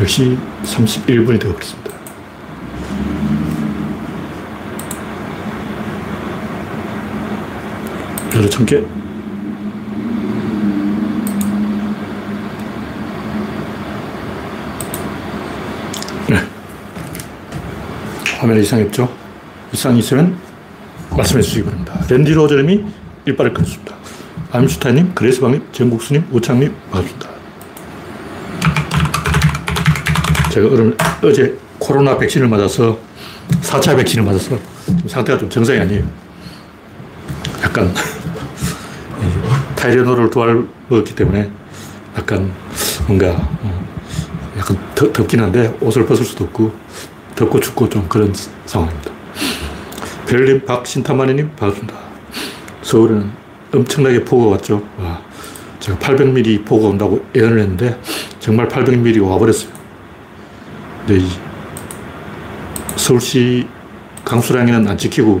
10시 31분이 되어버렸습니다. 천 개. 네. 화면이 이상했죠? 이상이 있으면 말씀해 주시기 바랍니다. 랜디 로저님이 일발을 끊습니다. 암슈타님, 그레스방님, 정국수님, 우창님, 반갑습니다. 제가 어제 코로나 백신을 맞아서 4차 백신을 맞아서 상태가 좀 정상이 아니에요. 약간 타이레놀을 두알 먹었기 때문에 약간 뭔가 어, 약간 더, 덥긴 한데 옷을 벗을 수도 없고 덥고 춥고 좀 그런 상황입니다. 베를린 박신타마니님 반갑습니다. 서울에는 엄청나게 폭우가 왔죠. 와, 제가 800mm 폭우가 온다고 예언을 했는데 정말 800mm가 와버렸어요. 이 서울시 강수량에는 안 지키고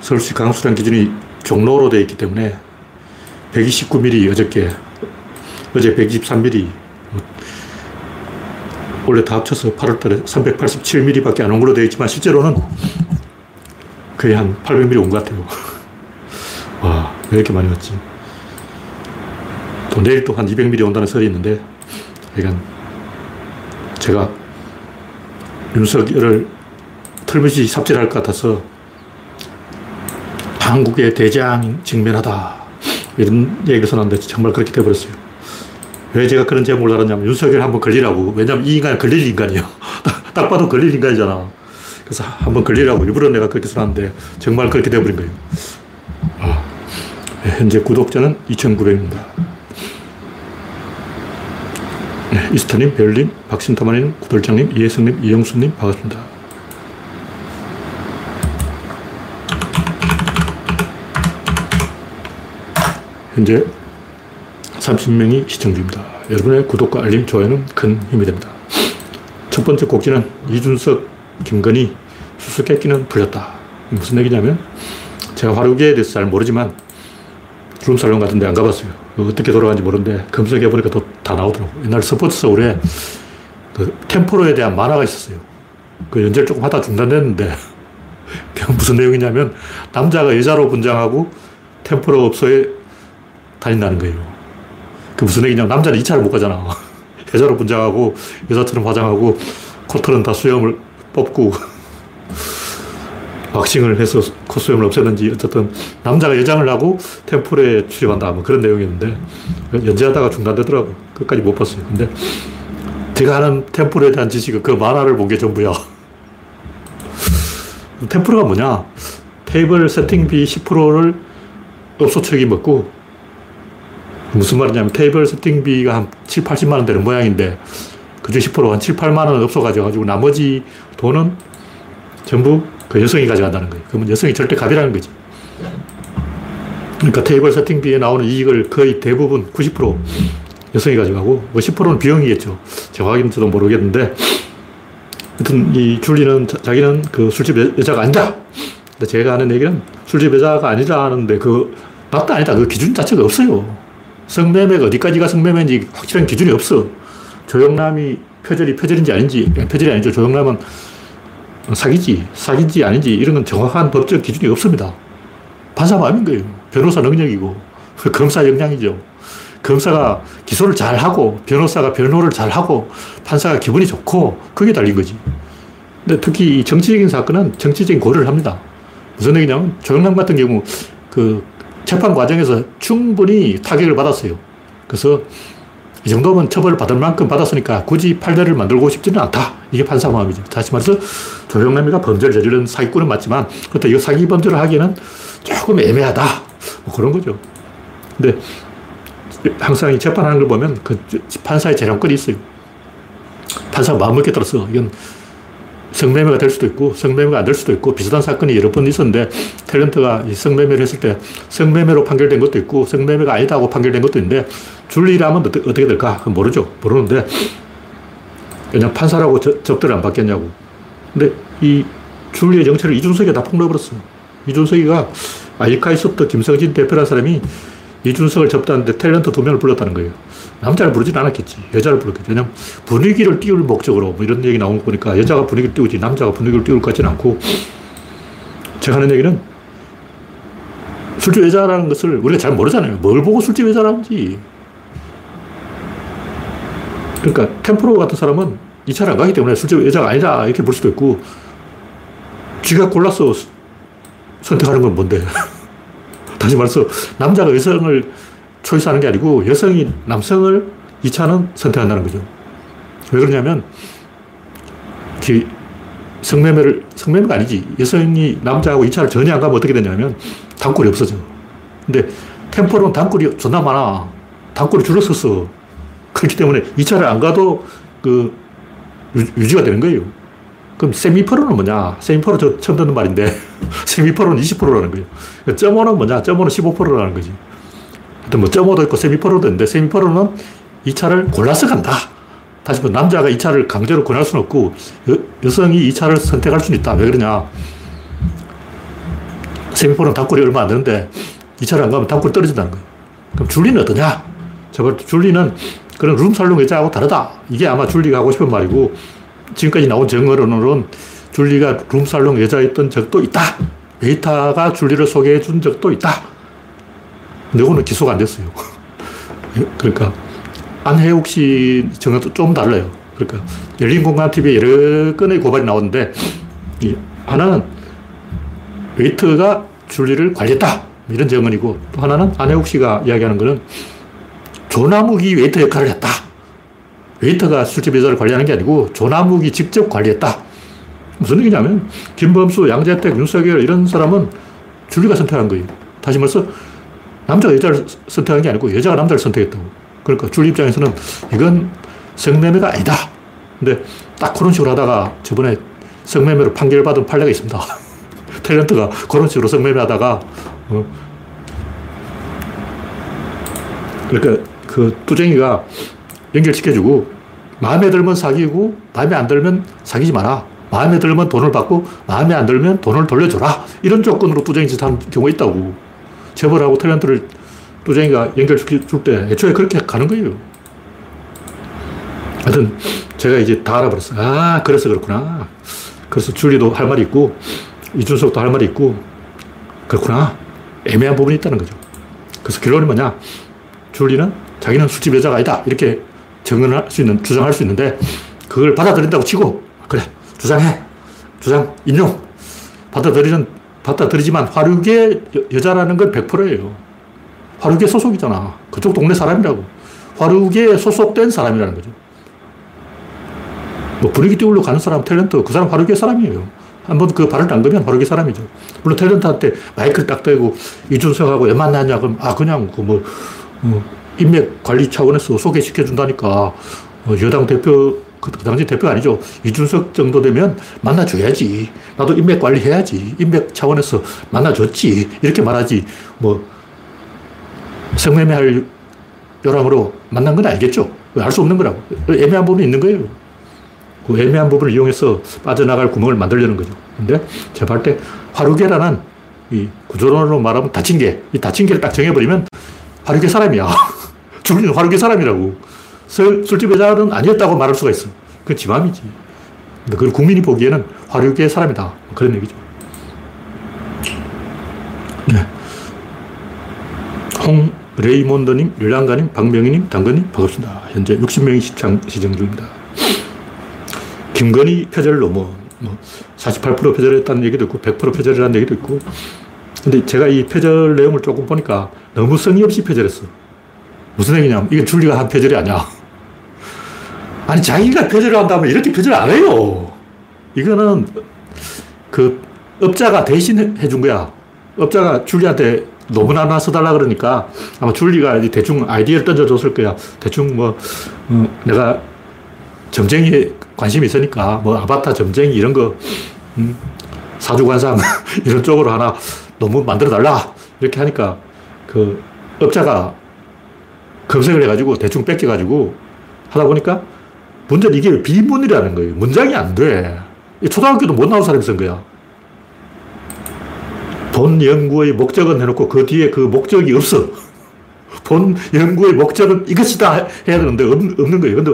서울시 강수량 기준이 종로로 되어 있기 때문에 129mm 어저께 어제 123mm 원래 다 합쳐서 8월달에 387mm 밖에 안 온 걸로 되어 있지만 실제로는 거의 한 800mm 온 것 같아요. 와, 왜 이렇게 많이 왔지? 또 내일 또 한 200mm 온다는 설이 있는데, 그러니까 제가 윤석열을 틀림없이 삽질할 것 같아서 한국의 대장 직면하다. 이런 얘기를 써놨는데 정말 그렇게 돼버렸어요. 왜 제가 그런 제목을 달았냐면 윤석열 한번 걸리라고. 왜냐면 이 인간은 걸릴 인간이에요. 딱 봐도 걸릴 인간이잖아. 그래서 한번 걸리라고 일부러 내가 그렇게 써놨는데 정말 그렇게 돼버린 거예요. 아, 현재 구독자는 2,900입니다. 네, 이스터님, 베님 박신타마님, 구돌장님, 이혜성님, 이영수님 반갑습니다. 현재 30명이 시청 중입니다. 여러분의 구독과 알림, 좋아요는 큰 힘이 됩니다. 첫 번째 곡지는 이준석, 김건희 수수께끼는 풀렸다. 무슨 얘기냐면 제가 화류계에 대해서 잘 모르지만 주름살롱 같은 데 안 가봤어요. 어떻게 돌아가는지 모르는데 검색해보니까 또 다 나오더라고. 옛날 스포츠 서울에 그 템포로에 대한 만화가 있었어요. 그 연재를 조금 하다 중단됐는데 무슨 내용이냐면 남자가 여자로 분장하고 템포로 업소에 다닌다는 거예요. 그 무슨 얘기냐면 남자는 2차를 못 가잖아. 여자로 분장하고 여자처럼 화장하고 코털은 다 수염을 뽑고 왁싱을 해서 콧수염을 없애는지 어쨌든 남자가 여장을 하고 템플에 출입한다 뭐 그런 내용이었는데 연재하다가 중단되더라고. 끝까지 못 봤어요. 근데 제가 하는 템플에 대한 지식은 그 만화를 본 게 전부야. 템플가 뭐냐? 테이블 세팅비 10%를 업소 측이 먹고 무슨 말이냐면 테이블 세팅비가 한 7, 80만 원 되는 모양인데 그중 10%한 7, 8만 원 업소 가져가지고 나머지 돈은 전부 그 여성이 가져간다는 거예요. 그러면 여성이 절대 갑이라는 거지. 그러니까 테이블 세팅비에 나오는 이익을 거의 대부분 90% 여성이 가져가고 뭐 10%는 비용이겠죠. 정확히는 도 모르겠는데 하여튼 이 줄리는 자 기는 그 술집 여자가 아니다. 근데 제가 하는 얘기는 술집 여자가 아니라는데 그 맞다 아니다. 그 기준 자체가 없어요. 성매매가 어디까지가 성매매인지 확실한 기준이 없어. 조영남이 표절이 표절인지 아닌지, 표절이 아니죠. 조영남은 사기지, 사기지 아닌지 이런 건 정확한 법적 기준이 없습니다. 판사 마음인 거예요. 변호사 능력이고, 검사 역량이죠. 검사가 기소를 잘 하고, 변호사가 변호를 잘 하고, 판사가 기분이 좋고, 그게 달린 거지. 근데 특히 정치적인 사건은 정치적인 고려를 합니다. 무슨 얘기냐면, 조영남 같은 경우, 그 재판 과정에서 충분히 타격을 받았어요. 그래서 이 정도면 처벌을 받을 만큼 받았으니까 굳이 팔대를 만들고 싶지는 않다. 이게 판사 마음이죠. 다시 말해서 조영남이가 범죄를 저지른 사기꾼은 맞지만 그렇다 이거 사기 범죄를 하기에는 조금 애매하다. 뭐 그런 거죠. 근데 항상 이 재판하는 걸 보면 그 판사의 재량권이 있어요. 판사 마음먹기에 따라서 이건 성매매가 될 수도 있고 성매매가 안 될 수도 있고 비슷한 사건이 여러 번 있었는데 탤런트가 성매매를 했을 때 성매매로 판결된 것도 있고 성매매가 아니다고 판결된 것도 있는데 줄리라면 어떻게 될까? 모르죠. 모르는데 그냥 판사라고 접대를 안 받겠냐고. 근데 이 줄리의 정체를 이준석이 다 폭로해버렸어. 이준석이가 아이카이소프트 김성진 대표라는 사람이 이준석을 접다는데 탤런트 두 명을 불렀다는 거예요. 남자를 부르진 않았겠지. 여자를 불렀겠지. 왜냐면 분위기를 띄울 목적으로 뭐 이런 얘기 나온 거 보니까 여자가 분위기를 띄우지 남자가 분위기를 띄울 것 같지는 않고 제가 하는 얘기는 술집 여자라는 것을 우리가 잘 모르잖아요. 뭘 보고 술집 여자라는지. 그러니까 템프로 같은 사람은 이 차를 안 가기 때문에 술집 여자가 아니다 이렇게 볼 수도 있고 쥐가 골라서 선택하는 건 뭔데? 다시 말해서 남자가 여성을 초이스하는 게 아니고 여성이 남성을 이 차는 선택한다는 거죠. 왜 그러냐면 성매매를 성매매가 아니지 여성이 남자하고 이 차를 전혀 안 가면 어떻게 되냐면 단골이 없어져. 근데 템포로는 단골이 존나 많아. 단골이 줄었었어. 그렇기 때문에 이 차를 안 가도 그 유지가 되는 거예요. 그럼 세미퍼로는 뭐냐? 세미퍼로 저 처음 듣는 말인데 세미퍼로는 20%라는 거예요. 점오는 뭐냐? 점오는 15%라는 거지. 하여튼 뭐 점오도 있고 세미퍼로도 있는데 세미퍼로는 이 차를 골라서 간다. 다시 뭐 남자가 이 차를 강제로 권할 수는 없고 여, 성이이 차를 선택할 수는 있다. 왜 그러냐? 세미퍼로는 단골이 얼마 안 되는데 이 차를 안 가면 단골 떨어진다는 거예요. 그럼 줄리는 어떠냐? 저번 줄리는 그런 룸살롱 여자하고 다르다. 이게 아마 줄리가 하고 싶은 말이고 지금까지 나온 정어로는 줄리가 룸살롱 여자였던 적도 있다. 웨이터가 줄리를 소개해 준 적도 있다. 이거는 기소가 안 됐어요. 그러니까 안혜욱 씨 정어도 좀 달라요. 그러니까 열린 공간TV에 여러 건의 고발이 나오는데 하나는 웨이터가 줄리를 관리했다. 이런 증언이고 또 하나는 안해욱 씨가 이야기하는 거는 조남욱이 웨이터 역할을 했다. 웨이터가 술집 여자를 관리하는 게 아니고 조남욱이 직접 관리했다. 무슨 얘기냐면 김범수, 양재택, 윤석열 이런 사람은 줄리가 선택한 거예요. 다시 말해서 남자가 여자를 선택한 게 아니고 여자가 남자를 선택했다고. 그러니까 줄리 입장에서는 이건 성매매가 아니다. 근데 딱 그런 식으로 하다가 저번에 성매매로 판결받은 판례가 있습니다. 탤런트가 그런 식으로 성매매 하다가 어. 그러니까 그 뚜쟁이가 연결시켜주고 마음에 들면 사귀고 마음에 안 들면 사귀지 마라. 마음에 들면 돈을 받고 마음에 안 들면 돈을 돌려줘라. 이런 조건으로 뚜쟁이 짓한 경우가 있다고. 재벌하고 탤런트를 뚜쟁이가 연결시켜줄 때 애초에 그렇게 가는 거예요. 하여튼 제가 이제 다 알아버렸어요. 아, 그래서 그렇구나. 그래서 줄리도 할 말이 있고 이준석도 할 말이 있고 그렇구나. 애매한 부분이 있다는 거죠. 그래서 결론이 뭐냐. 줄리는 자기는 술집 여자가 아니다. 이렇게 증언할 수 있는, 주장할 수 있는데 그걸 받아들인다고 치고 그래 주장해 주장 인용 받아들이는 받아들이지만 화류계 여자라는 건 100%예요. 화류계 소속이잖아. 그쪽 동네 사람이라고. 화류계에 소속된 사람이라는 거죠. 뭐 분위기 띄우려 가는 사람, 탤런트, 그 사람 화류계 사람이에요. 한번 그 발을 담그면 화류계 사람이죠. 물론 탤런트한테 마이크를 딱 대고 이준석하고 왜 만나냐, 그럼, 아, 그냥, 그 뭐, 어, 인맥 관리 차원에서 소개시켜 준다니까 어, 여당 대표 그 당시 대표 아니죠. 이준석 정도 되면 만나줘야지. 나도 인맥 관리 해야지. 인맥 차원에서 만나줬지. 이렇게 말하지. 뭐, 성매매 할 요람으로 만난 건 알겠죠. 알 수 없는 거라고. 애매한 부분이 있는 거예요. 그 애매한 부분을 이용해서 빠져나갈 구멍을 만들려는 거죠. 근데 제가 볼때 화루계라는 이 구조론으로 말하면 다친 개. 이 다친 개를 딱 정해버리면 화루계 사람이야. 주민은 화류계 사람이라고. 술집 여자는 아니었다고 말할 수가 있어. 그건 지 맘이지. 근데 그걸 국민이 보기에는 화류계 사람이다. 그런 얘기죠. 네. 홍 레이몬드님, 릴랑가님, 박명희님, 당근님, 반갑습니다. 현재 60명이 시청, 시청 중입니다. 김건희 표절 넘어, 뭐, 48% 표절했다는 얘기도 있고, 100% 표절이라는 얘기도 있고. 근데 제가 이 표절 내용을 조금 보니까 너무 성의 없이 표절했어. 무슨 얘기냐면 이게 줄리가 한 표절이 아니야. 아니 자기가 표절을 한다면 이렇게 표절 안 해요. 이거는 그 업자가 대신 해준 거야. 업자가 줄리한테 논문 하나 써달라 그러니까 아마 줄리가 대충 아이디어를 던져줬을 거야. 대충 뭐 어, 내가 점쟁이에 관심이 있으니까 뭐 아바타 점쟁이 이런 거 음, 사주관상 이런 쪽으로 하나 논문 만들어 달라 이렇게 하니까 그 업자가 검색을 해가지고 대충 뺏겨가지고 하다 보니까 문제는 이게 비문이라는 거예요. 문장이 안 돼. 초등학교도 못 나온 사람이 쓴 거야. 본 연구의 목적은 해놓고 그 뒤에 그 목적이 없어. 본 연구의 목적은 이것이다 해야 되는데 없는 거예요. 근데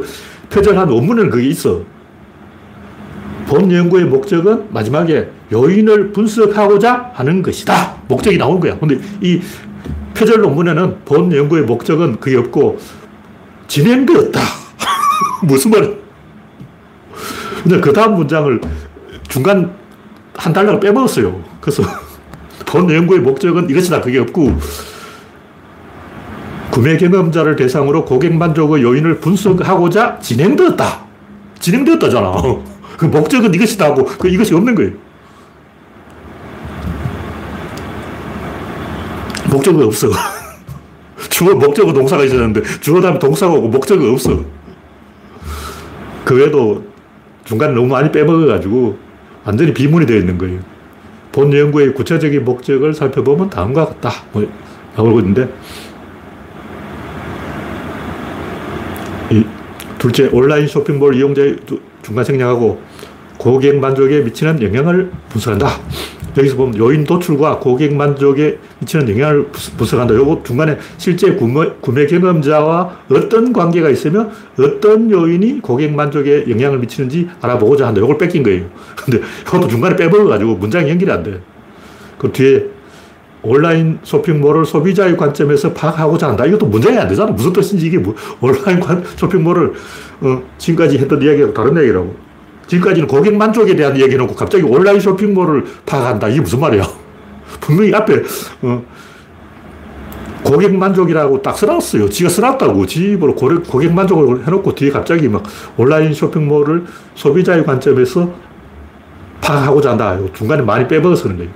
표절한 원문에는 그게 있어. 본 연구의 목적은 마지막에 요인을 분석하고자 하는 것이다. 목적이 나온 거야. 근데 이 표절 논문에는 본 연구의 목적은 그게 없고 진행되었다. 무슨 말? 근데 그 다음 문장을 중간 한 달러를 빼먹었어요. 그래서 본 연구의 목적은 이것이다. 그게 없고 구매 경험자를 대상으로 고객 만족의 요인을 분석하고자 진행되었다. 진행되었다잖아. 그 목적은 이것이다 하고 그 이것이 없는 거예요. 목적이 없어. 주어, 목적어, 동사가 있었는데 주어 다음에 동사가 오고 목적이 없어. 그 외에도 중간에 너무 많이 빼먹어가지고 완전히 비문이 되어 있는 거예요. 본 연구의 구체적인 목적을 살펴보면 다음과 같다. 뭐, 나오고 있는데, 이 둘째, 온라인 쇼핑몰 이용자의 중간 생략하고 고객 만족에 미치는 영향을 분석한다. 여기서 보면 요인 도출과 고객 만족에 미치는 영향을 분석한다. 요거 중간에 실제 구매, 구매 경험자와 어떤 관계가 있으며 어떤 요인이 고객 만족에 영향을 미치는지 알아보고자 한다. 요걸 뺏긴 거예요. 근데 이것도 중간에 빼먹어가지고 문장이 연결이 안 돼. 그 뒤에 온라인 쇼핑몰을 소비자의 관점에서 파악하고자 한다. 이것도 문장이 안 되잖아. 무슨 뜻인지 이게 뭐, 온라인 쇼핑몰을 어, 지금까지 했던 이야기하고 다른 얘기라고. 지금까지는 고객 만족에 대한 얘기 해놓고 갑자기 온라인 쇼핑몰을 파악한다. 이게 무슨 말이야? 분명히 앞에, 어, 고객 만족이라고 딱 써놨어요. 지가 써놨다고. 지 입으로 고객 만족을 해놓고 뒤에 갑자기 막 온라인 쇼핑몰을 소비자의 관점에서 파악하고자 한다. 중간에 많이 빼먹어서 그런 거예요.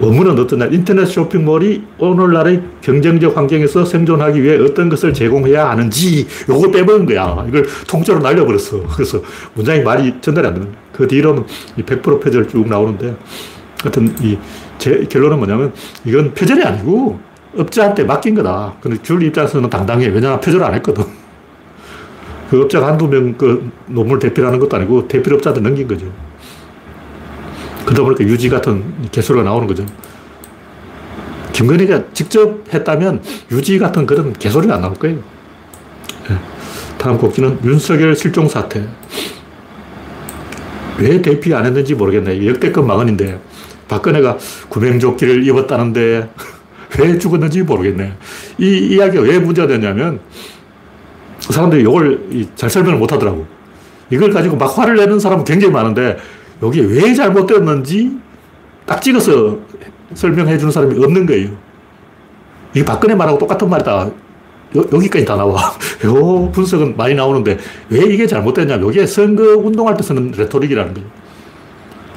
원문은 어떠냐. 인터넷 쇼핑몰이 오늘날의 경쟁적 환경에서 생존하기 위해 어떤 것을 제공해야 하는지 요걸 빼먹은 거야. 이걸 통째로 날려버렸어. 그래서 문장이 말이 전달이 안 되는. 그 뒤로는 100% 표절 쭉 나오는데 하여튼 이 제 결론은 뭐냐면 이건 표절이 아니고 업자한테 맡긴 거다. 근데 줄 입장에서는 당당해. 왜냐하면 표절 안 했거든. 그 업자가 한두 명 그 논문을 대필하는 것도 아니고 대필업자한테 넘긴 거죠. 그러다 보니까 유지 같은 개소리가 나오는 거죠. 김건희가 직접 했다면 유지 같은 그런 개소리가 안 나올 거예요. 네. 다음 곡지는 윤석열 실종 사태. 왜 대피 안 했는지 모르겠네. 역대급 망언인데. 박근혜가 구명조끼를 입었다는데 왜 죽었는지 모르겠네. 이 이야기가 왜 문제가 됐냐면 사람들이 이걸 잘 설명을 못 하더라고. 이걸 가지고 막 화를 내는 사람은 굉장히 많은데 여기 왜 잘못되었는지 딱 찍어서 설명해 주는 사람이 없는 거예요. 이게 박근혜 말하고 똑같은 말이다. 여, 여기까지 다 나와. 요 분석은 많이 나오는데 왜 이게 잘못됐냐면 이게 선거 운동할 때 쓰는 레토릭이라는 거예요.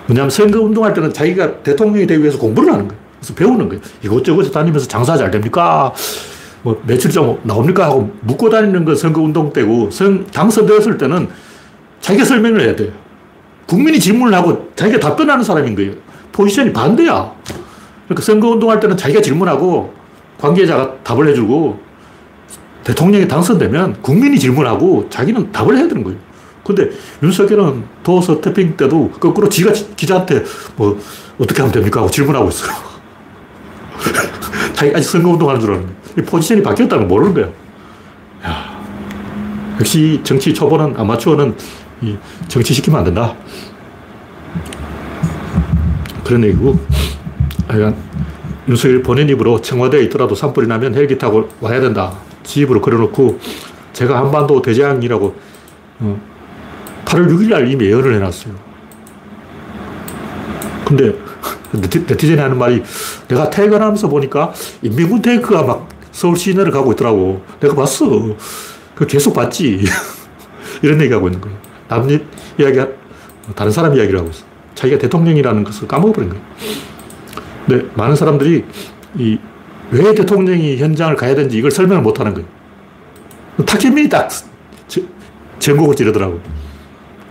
왜냐하면 선거 운동할 때는 자기가 대통령이 되기 위해서 공부를 하는 거예요. 그래서 배우는 거예요. 이곳저곳에 다니면서 장사 잘 됩니까? 뭐 매출 좀 나옵니까? 하고 묻고 다니는 거 선거 운동 때고 선, 당선되었을 때는 자기가 설명을 해야 돼요. 국민이 질문을 하고 자기가 답변하는 사람인 거예요. 포지션이 반대야. 그러니까 선거운동할 때는 자기가 질문하고 관계자가 답을 해주고 대통령이 당선되면 국민이 질문하고 자기는 답을 해야 되는 거예요. 근데 윤석열은 도서 태핑 때도 거꾸로 지가 기자한테 뭐 어떻게 하면 됩니까? 하고 질문하고 있어요. 자기 아직 선거운동 하는 줄 알았는데 포지션이 바뀌었다는 걸 모르는 거예요. 야, 역시 정치 초보는 아마추어는 정치시키면 안 된다. 그런 얘기고, 하여간, 윤석열 본인 입으로 청와대에 있더라도 산불이 나면 헬기 타고 와야 된다. 지 입으로 그려놓고, 제가 한반도 대장이라고, 어, 8월 6일 날 이미 예언을 해놨어요. 근데, 네티즌이 하는 말이, 내가 퇴근하면서 보니까 인민군 탱크가 막 서울 시내를 가고 있더라고. 내가 봤어. 그 계속 봤지. 이런 얘기 하고 있는 거예요. 남 이야기, 다른 사람 이야기를 하고 있어. 자기가 대통령이라는 것을 까먹어버린 거예요. 근데 많은 사람들이 이, 왜 대통령이 현장을 가야 되는지 이걸 설명을 못 하는 거예요. 타케민이 딱 전곡을 찌르더라고.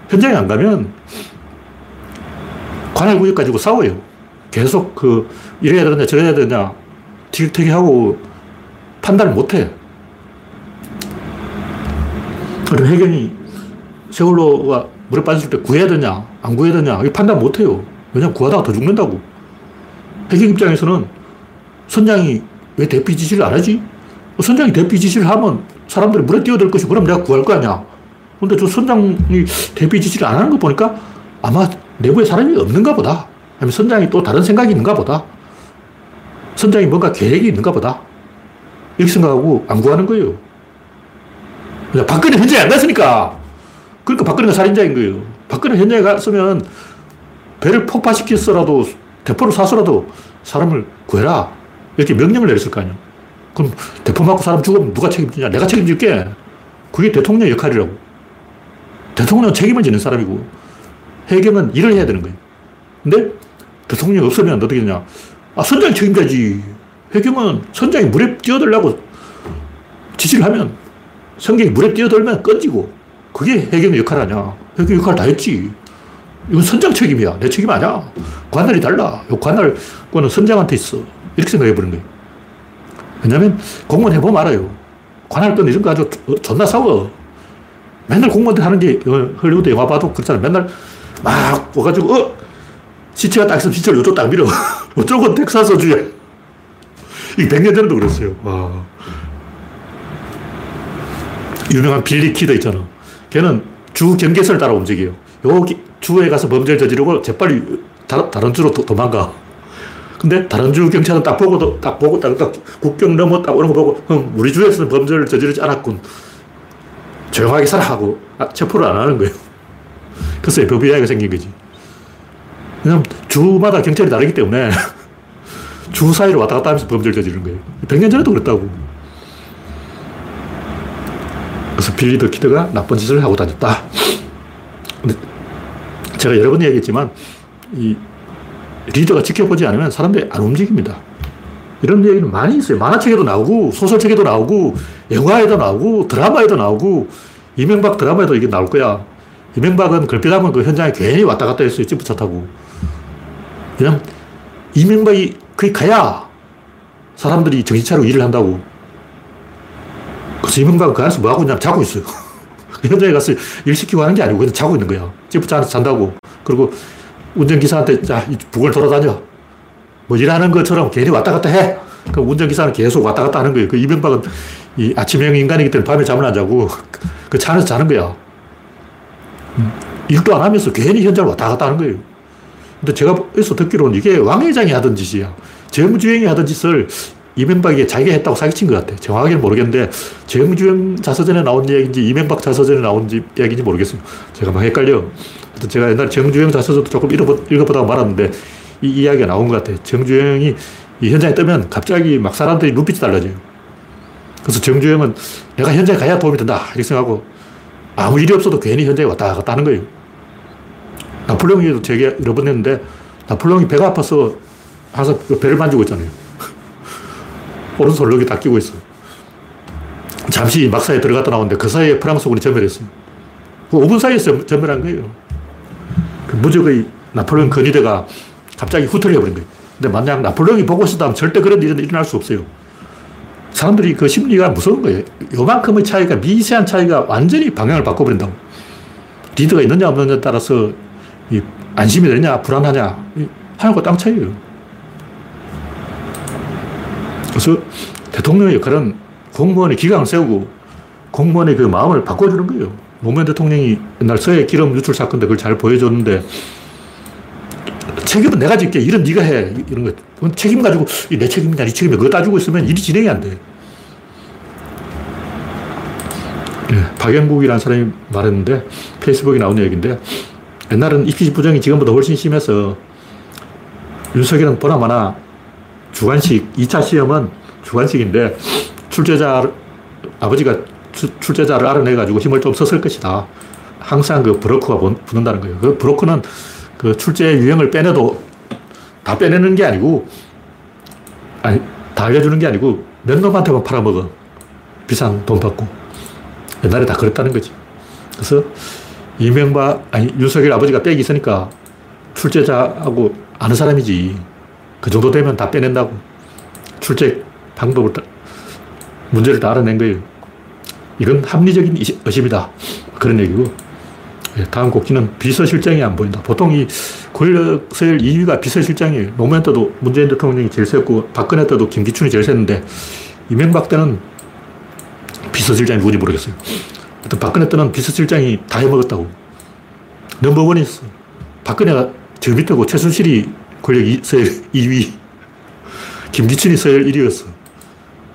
현장에 안 가면 관할 구역 가지고 싸워요. 계속 그, 이래야 되느냐, 저래야 되느냐, 티격태격하고 판단을 못 해. 그럼 해경이 세월호가 물에 빠졌을 때 구해야 되냐, 안 구해야 되냐, 이 판단 못 해요. 왜냐면 구하다가 더 죽는다고. 해경 입장에서는 선장이 왜 대피 지시를 안 하지? 뭐 선장이 대피 지시를 하면 사람들이 물에 뛰어들 것이 그럼 내가 구할 거 아니야. 근데 저 선장이 대피 지시를 안 하는 거 보니까 아마 내부에 사람이 없는가 보다. 아니면 선장이 또 다른 생각이 있는가 보다. 선장이 뭔가 계획이 있는가 보다. 이렇게 생각하고 안 구하는 거예요. 박근혜 현장에 안 갔으니까. 그러니까 박근혜가 살인자인 거예요. 박근혜 현장에 갔으면 배를 폭파시켰어라도 대포를 쏴서라도 사람을 구해라. 이렇게 명령을 내렸을 거 아니야. 그럼 대포 맞고 사람 죽으면 누가 책임지냐? 내가 책임질게. 그게 대통령 역할이라고. 대통령은 책임을 지는 사람이고 해경은 일을 해야 되는 거예요. 근데 대통령이 없으면 어떻게 되냐? 아, 선장이 책임자지. 해경은 선장이 물에 뛰어들려고 지시를 하면 성경이 물에 뛰어들면 꺼지고 그게 해경의 역할 아니야. 해경 역할 다 했지. 이건 선장 책임이야. 내 책임 아니야. 관할이 달라. 요 관할, 그거는 선장한테 있어. 이렇게 생각해 보는 거예요. 왜냐면 공무원 해보면 알아요. 관할권 이런 거 아주 존나 싸워. 맨날 공무원들 하는 게 어, 헐리우드 영화 봐도 그렇잖아. 맨날 막 와가지고, 어? 시체가 딱 있으면 시체를 이쪽 딱 밀어. 이쪽은 텍사스주야. 이게 100년 전에도 그랬어요. 와. 유명한 빌리 키드 있잖아. 걔는 주 경계선을 따라 움직여요. 여기 주에 가서 범죄를 저지르고 재빨리 다른 주로 도, 도망가. 근데 다른 주 경찰은 딱 보고, 딱 보고, 딱, 딱 국경 넘어 딱 오는 거 보고, 형, 우리 주에서는 범죄를 저지르지 않았군. 조용하게 살아 하고, 아, 체포를 안 하는 거예요. 그래서 FBI가 생긴 거지. 왜냐면 주마다 경찰이 다르기 때문에 주 사이로 왔다 갔다 하면서 범죄를 저지르는 거예요. 100년 전에도 그랬다고. 그래서 빌리 더 키드가 나쁜 짓을 하고 다녔다. 근데 제가 여러 번 얘기했지만, 이 리더가 지켜보지 않으면 사람들이 안 움직입니다. 이런 얘기는 많이 있어요. 만화책에도 나오고, 소설책에도 나오고, 영화에도 나오고, 드라마에도 나오고, 이명박 드라마에도 이게 나올 거야. 이명박은 걸핏하면 그 현장에 괜히 왔다 갔다 했어요. 지프차 타고. 그냥 이명박이 거기 가야 사람들이 정신 차리고 일을 한다고. 그래서 이명박은 그 안에서 뭐 하고 있냐 자고 있어요. 현장에 가서 일 시키고 하는 게 아니고 그냥 자고 있는 거야. 지프차 안에서 잔다고. 그리고 운전기사한테 자, 북을 돌아다녀. 뭐 일하는 것처럼 괜히 왔다 갔다 해. 그 운전기사는 계속 왔다 갔다 하는 거예요. 그 이명박은 이 아침형 인간이기 때문에 밤에 잠을 안 자고 그 차 안에서 자는 거야. 음, 일도 안 하면서 괜히 현장을 왔다 갔다 하는 거예요. 근데 제가 여기서 듣기로는 이게 왕 회장이 하던 짓이야. 정주행이 하던 짓을 이명박이 자기가 했다고 사기친 것 같아. 정확하게는 모르겠는데, 정주행 자서전에 나온 이야기인지, 이명박 자서전에 나온 이야기인지 모르겠어요. 제가 막 헷갈려. 하여튼 제가 옛날에 정주행 자서전도 조금 읽어보다가 말았는데, 이 이야기가 나온 것 같아. 정주행이 이 현장에 뜨면 갑자기 막 사람들이 눈빛이 달라져요. 그래서 정주행은 내가 현장에 가야 도움이 된다. 이렇게 생각하고, 아무 일이 없어도 괜히 현장에 왔다 갔다 하는 거예요. 나폴레옹이 제게 여러 번 했는데, 나폴레옹이 배가 아파서 항상 그 배를 만지고 있잖아요. 오른손을 여기 딱 끼고 있어. 잠시 막사에 들어갔다 나오는데 그 사이에 프랑스군이 전멸했어요. 그 5분 사이에 전멸한 거예요. 그 무적의 나폴레옹 근위대가 갑자기 후퇴를 해버린 거예요. 근데 만약 나폴레옹이 보고 있었다면 절대 그런 일은 일어날 수 없어요. 사람들이 그 심리가 무서운 거예요. 요만큼의 차이가, 미세한 차이가 완전히 방향을 바꿔버린다고. 리더가 있느냐 없느냐에 따라서 안심이 되냐, 불안하냐, 하늘과 땅 차이예요. 그래서 대통령의 역할은 공무원의 기강을 세우고 공무원의 그 마음을 바꿔주는 거예요. 노무현 대통령이 옛날 서해 기름 유출 사건 때 그걸 잘 보여줬는데 책임은 내가 질게. 일은 네가 해. 이런 거. 그건 책임 가지고 내 책임이냐, 네 책임이냐 그거 따지고 있으면 일이 진행이 안 돼. 네, 박영국이라는 사람이 말했는데 페이스북에 나온 얘기인데 옛날은 입시 부정이 지금보다 훨씬 심해서 윤석열은 보나 마나 주관식, 2차 시험은 주관식인데 출제자, 아버지가 주, 출제자를 알아내가지고 힘을 좀 썼을 것이다. 항상 그 브로커가 붙는다는 거예요. 그 브로커는 그 출제 유형을 빼내도 다 빼내는 게 아니고, 아니, 다 알려주는 게 아니고 몇 놈한테만 팔아먹어. 비싼 돈 받고. 옛날에 다 그랬다는 거지. 그래서 이명박, 아니, 윤석열 아버지가 빽이 있으니까 출제자하고 아는 사람이지. 그 정도 되면 다 빼낸다고. 출제 방법을, 다, 문제를 다 알아낸 거예요. 이건 합리적인 의심이다. 그런 얘기고. 예, 다음 곡지는 비서실장이 안 보인다. 보통 이 권력 서열 2위가 비서실장이에요. 노무현 때도 문재인 대통령이 제일 셌고 박근혜 때도 김기춘이 제일 셌는데 이명박 때는 비서실장이 누군지 모르겠어요. 하여튼 박근혜 때는 비서실장이 다 해먹었다고. 넘버원이 있어. 박근혜가 저 밑에고 최순실이 권력 서열 2위. 김기춘이 서열 1위였어.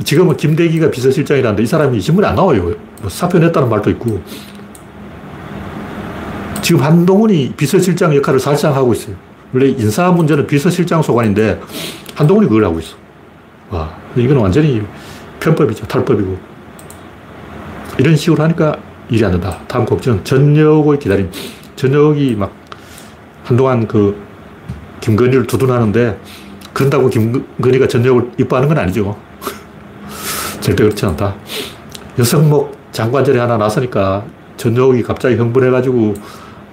지금은 김대기가 비서실장이라는데 이 사람이 신문에 안 나와요. 뭐 사표 냈다는 말도 있고. 지금 한동훈이 비서실장 역할을 사실상 하고 있어요. 원래 인사 문제는 비서실장 소관인데 한동훈이 그걸 하고 있어. 와, 이건 완전히 편법이죠. 탈법이고. 이런 식으로 하니까 일이 안 된다. 다음 곡지는 전역의 기다림. 전역이 막 한동안 그 김건희를 두둔하는데 그런다고 김건희가 전역을 이뻐하는 건 아니죠. 절대 그렇지 않다. 여성목 장관절에 하나 나서니까 전역이 갑자기 흥분해가지고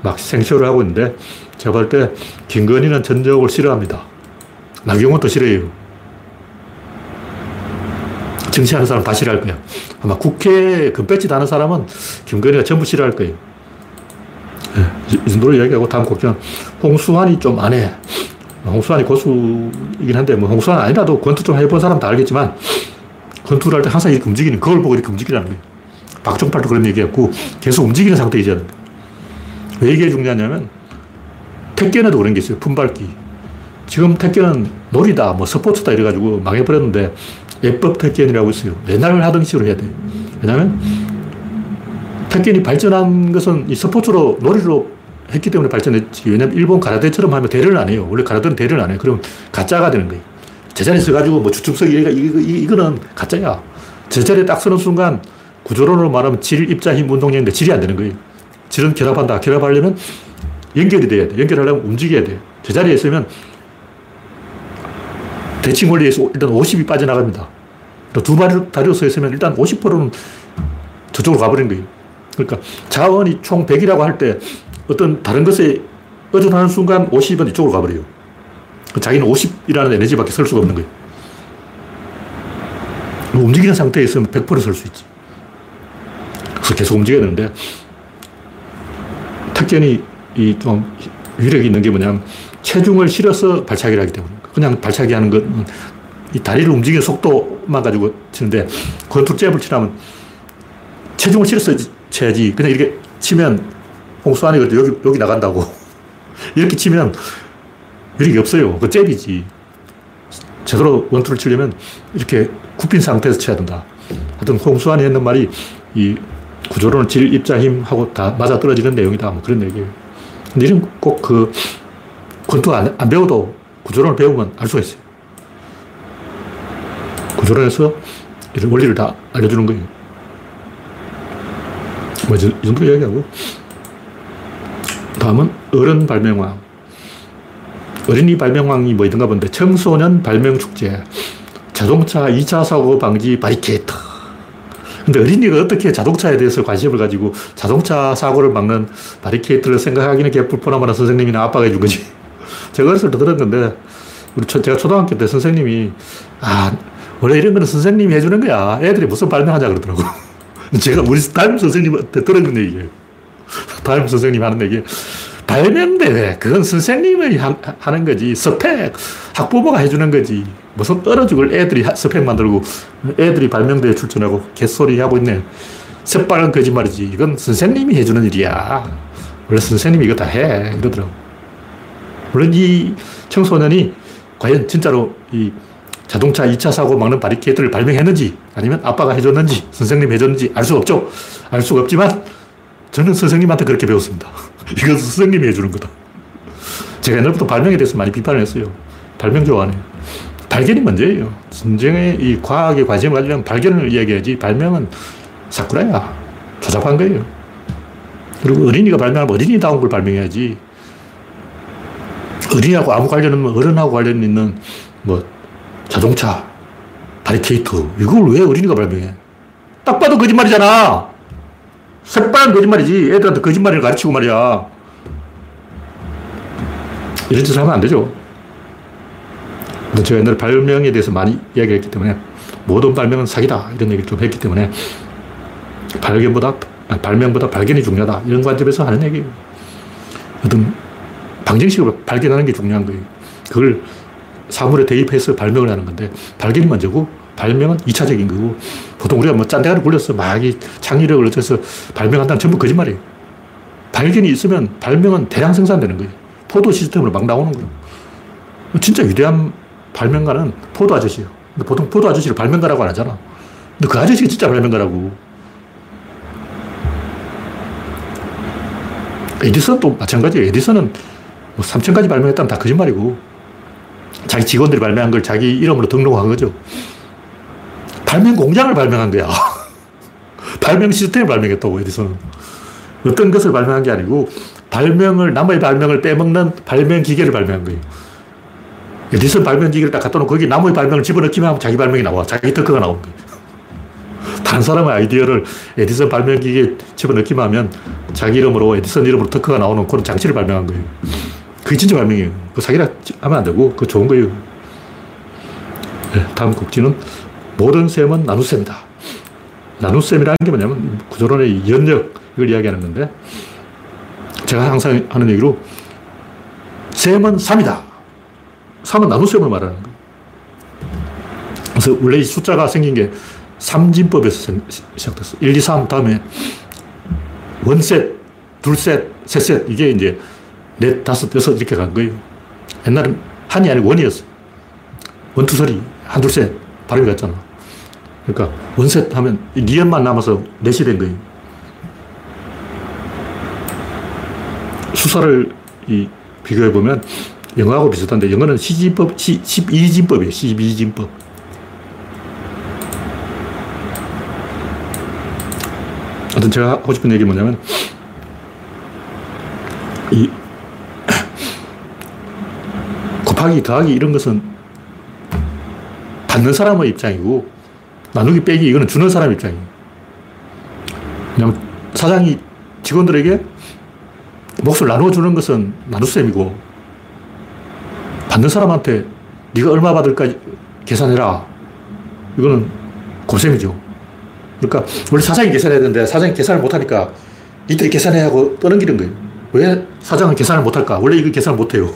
막 생쇼를 하고 있는데 제가 볼 때 김건희는 전역을 싫어합니다. 나경원도 싫어해요. 정치하는 사람 다 싫어할 거야. 아마 국회 금배지 다는 사람은 김건희가 전부 싫어할 거예요. 네, 이 정도로 이야기하고 다음 곡지는 홍수환이 좀 안 해. 홍수환이 고수이긴 한데 뭐 홍수환 아니라도 권투 좀 해본 사람 다 알겠지만 권투를 할 때 항상 이렇게 움직이는 그걸 보고 이렇게 움직이라는 거예요. 박종팔도 그런 얘기했고 계속 움직이는 상태이지 않는 왜 이게 중요하냐면 택견에도 그런 게 있어요. 품밟기. 지금 택견은 놀이다, 뭐 스포츠다 이래가지고 망해버렸는데 예법 택견이라고 있어요. 옛날 하던 식으로 해야 돼요. 왜냐면 택견이 발전한 것은 이 스포츠로 놀이로 했기 때문에 발전했지. 왜냐면 일본 가라데처럼 하면 대련을 안 해요. 원래 가라데는 대련을 안 해요. 그럼 가짜가 되는 거예요. 제자리에 서가지고 뭐 주춤석이 이거, 이거는 가짜야. 제자리에 딱 서는 순간 구조론으로 말하면 질, 입자, 힘, 운동량인데 질이 안 되는 거예요. 질은 결합한다. 결합하려면 연결이 돼야 돼. 연결하려면 움직여야 돼. 제자리에 있으면 대칭 원리에서 일단 50이 빠져나갑니다. 두 다리로 서 있으면 일단 50%는 저쪽으로 가버린 거예요. 그러니까 자원이 총 100이라고 할 때 어떤 다른 것에 의존하는 순간 50은 이쪽으로 가버려요. 자기는 50이라는 에너지밖에 설 수가 없는 거예요. 움직이는 상태에 있으면 100%설 수 있지. 그래서 계속 움직여야 되는데, 탁견이 좀 위력이 있는 게 뭐냐면, 체중을 실어서 발차기를 하기 때문에. 그냥 발차기 하는 건, 이 다리를 움직이는 속도만 가지고 치는데, 권투 잽을 치려면 체중을 실어서 쳐야지. 그냥 이렇게 치면, 홍수 안에 여기, 여기 나간다고. 이렇게 치면 위력이 없어요. 그 잽이지. 제대로 원투를 치려면 이렇게 굽힌 상태에서 쳐야 된다. 하여튼 홍수환이 했는 말이 이 구조론은 질, 입자, 힘 하고 다 맞아 떨어지는 내용이다. 뭐 그런 얘기예요. 근데 이런 꼭 그 권투 안, 안 배워도 구조론을 배우면 알 수가 있어요. 구조론에서 이런 원리를 다 알려주는 거예요. 뭐, 이 정도 이야기하고. 다음은 어른 발명왕. 어린이 발명왕이 뭐 있던가 본데 청소년 발명축제, 자동차 2차 사고 방지 바리케이트. 근데 어린이가 어떻게 자동차에 대해서 관심을 가지고 자동차 사고를 막는 바리케이트를 생각하기는 개뿔뻔하거나 선생님이나 아빠가 해준 거지. 제가 어렸을 때 들은 건데, 우리 제가 초등학교 때 선생님이, 아, 원래 이런 거는 선생님이 해주는 거야. 애들이 무슨 발명하냐 그러더라고. 제가 우리 담임 선생님한테 들은 얘기예요. 담임 선생님 하는 얘기. 발명대회. 그건 선생님이 하, 는 거지. 스펙. 학부모가 해주는 거지. 무슨 떨어 죽을 애들이 스펙 만들고 애들이 발명대회 출전하고 개소리 하고 있네. 새빨간 거짓말이지. 이건 선생님이 해주는 일이야. 원래 선생님이 이거 다 해. 이러더라고. 물론 이 청소년이 과연 진짜로 이 자동차 2차 사고 막는 바리케이트를 발명했는지 아니면 아빠가 해줬는지 선생님이 해줬는지 알 수 없죠. 알 수가 없지만 저는 선생님한테 그렇게 배웠습니다. 이건 선생님이 해주는 거다. 제가 옛날부터 발명에 대해서 많이 비판을 했어요. 발명 좋아하네. 발견이 문제예요. 진정의 이 과학에 관심을 가지려면 발견을 이야기해야지 발명은 사쿠라야. 조잡한 거예요. 그리고 어린이가 발명하면 어린이다운 걸 발명해야지. 어린이하고 아무 관련 없는 어른하고 관련 있는 뭐 자동차, 바리케이트 이걸 왜 어린이가 발명해? 딱 봐도 거짓말이잖아. 새빨간 거짓말이지. 애들한테 거짓말을 가르치고 말이야. 이런 짓을 하면 안 되죠. 제가 옛날에 발명에 대해서 많이 이야기했기 때문에 모든 발명은 사기다. 이런 얘기를 좀 했기 때문에 발견보다, 발명보다 발견이 중요하다. 이런 관점에서 하는 얘기예요. 어떤 방정식을 발견하는 게 중요한 거예요. 그걸 사물에 대입해서 발명을 하는 건데 발견이 먼저고 발명은 2차적인 거고 보통 우리가 뭐 짠대가리 굴려서 막 이 창의력을 얻어서 발명한다는 전부 거짓말이에요. 발견이 있으면 발명은 대량 생산되는 거예요. 포도 시스템으로 막 나오는 거예요. 진짜 위대한 발명가는 포도 아저씨예요. 근데 보통 포도 아저씨를 발명가라고 안 하잖아. 근데 그 아저씨가 진짜 발명가라고. 에디슨도 마찬가지예요. 에디슨은 뭐 3천 가지 발명했다면 다 거짓말이고 자기 직원들이 발명한 걸 자기 이름으로 등록한 거죠. 발명 공장을 발명한 거야. 발명 시스템을 발명했다고 에디슨은. 어떤 것을 발명한 게 아니고 발명을 남의 발명을 빼먹는 발명 기계를 발명한 거예요. 에디슨 발명 기계를 딱 갖다 놓고 거기 남의 발명을 집어넣기만 하면 자기 발명이 나와. 자기 특허가 나오는 거예요. 다른 사람의 아이디어를 에디슨 발명 기계에 집어넣기만 하면 자기 이름으로 에디슨 이름으로 특허가 나오는 그런 장치를 발명한 거예요. 그게 진짜 발명이에요. 그 사기라 하면 안 되고, 그거 좋은 거예요. 네, 다음 곡지는 모든 셈은 나눗셈이다. 나눗셈이라는 게 뭐냐면 구조론의 연력, 이걸 이야기하는 건데, 제가 항상 하는 얘기로, 셈은 3이다. 3은 나눗셈을 말하는 거예요. 그래서 원래 이 숫자가 생긴 게 삼진법에서 시작됐어. 1, 2, 3 다음에 원셋, 둘셋, 셋셋. 이게 이제 넷, 다섯, 여섯 이렇게 간 거예요. 옛날엔 한이 아니고 원이었어. 원투설이, 한, 둘, 셋. 발음이 같잖아. 그러니까 원셋 하면 니은만 남아서 넷이 된 거예요. 수사를 이 비교해 보면 영어하고 비슷한데 영어는 시진법, 시, 12진법이에요. 12진법. 하여튼 제가 하고 싶은 얘기 뭐냐면 이 곱하기, 더하기 이런 것은 받는 사람의 입장이고 나누기 빼기 이거는 주는 사람 입장이에요. 왜냐면 사장이 직원들에게 몫을 나눠주는 것은 나눗셈이고 받는 사람한테 네가 얼마 받을까 계산해라. 이거는 곱셈이죠. 그러니까 원래 사장이 계산해야 되는데 사장이 계산을 못하니까 니들이 계산해 하고 떠넘기는 거예요. 왜 사장은 계산을 못할까? 원래 이거 계산을 못해요.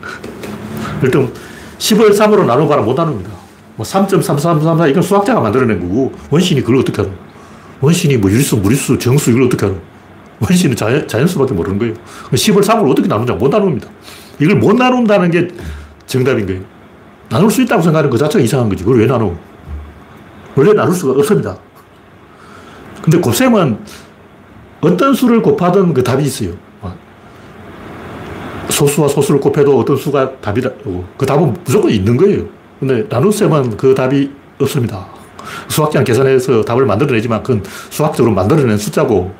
일단 10을 3으로 나눠봐라 못 나눕니다. 뭐 3.3334 이건 수학자가 만들어낸 거고 원신이 그걸 어떻게 하노? 원신이 뭐 유리수, 무리수, 정수 이걸 어떻게 하노? 원신은 자연, 자연수밖에 모르는 거예요. 10을 3으로 어떻게 나누냐? 못 나눕니다. 이걸 못 나눈다는 게 정답인 거예요. 나눌 수 있다고 생각하는 그 자체가 이상한 거지. 그걸 왜 나눠? 원래 나눌 수가 없습니다. 근데 곱셈은 어떤 수를 곱하든 그 답이 있어요. 소수와 소수를 곱해도 어떤 수가 답이라고. 그 답은 무조건 있는 거예요. 근데 나눗셈은 그 답이 없습니다. 수학자는 계산해서 답을 만들어내지만 그건 수학적으로 만들어낸 숫자고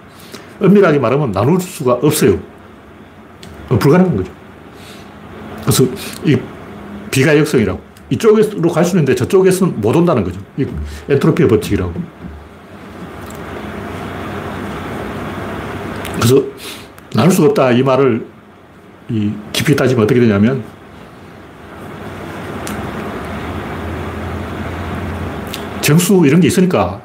엄밀하게 말하면 나눌 수가 없어요. 불가능한 거죠. 그래서 이 비가역성이라고. 이쪽으로 갈 수 있는데 저쪽에서는 못 온다는 거죠. 이 엔트로피의 법칙이라고. 그래서 나눌 수가 없다. 이 말을 이 깊이 따지면 어떻게 되냐면 정수 이런 게 있으니까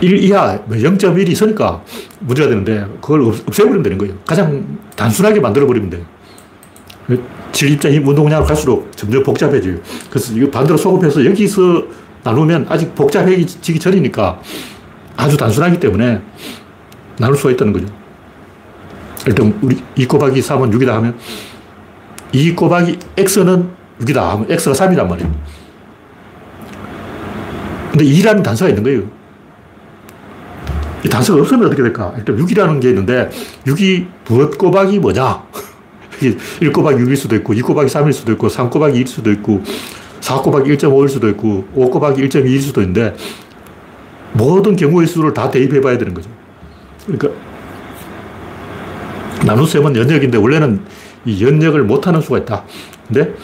1 이하, 0.1이 뭐 있으니까 문제가 되는데 그걸 없애버리면 되는 거예요. 가장 단순하게 만들어버리면 돼요. 진입자 힘 운동량으로 갈수록 점점 복잡해져요. 그래서 이거 반대로 소급해서 여기서 나누면 아직 복잡해지기 전이니까 아주 단순하기 때문에 나눌 수가 있다는 거죠. 일단 우리 2 곱하기 3은 6이다 하면 2 곱하기 x는 6이다 하면 x가 3이란 말이에요. 근데 2라는 단서가 있는 거예요. 이 단서가 없으면 어떻게 될까? 일단 6이라는 게 있는데 6이 무엇 곱하기 뭐냐? 1 곱하기 6일 수도 있고 2 곱하기 3일 수도 있고 3 곱하기 2일 수도 있고 4 곱하기 1.5일 수도 있고 5 곱하기 1.2일 수도 있는데 모든 경우의 수를 다 대입해 봐야 되는 거죠. 그러니까 나눗셈은 연역인데 원래는 이 연역을 못하는 수가 있다. 근데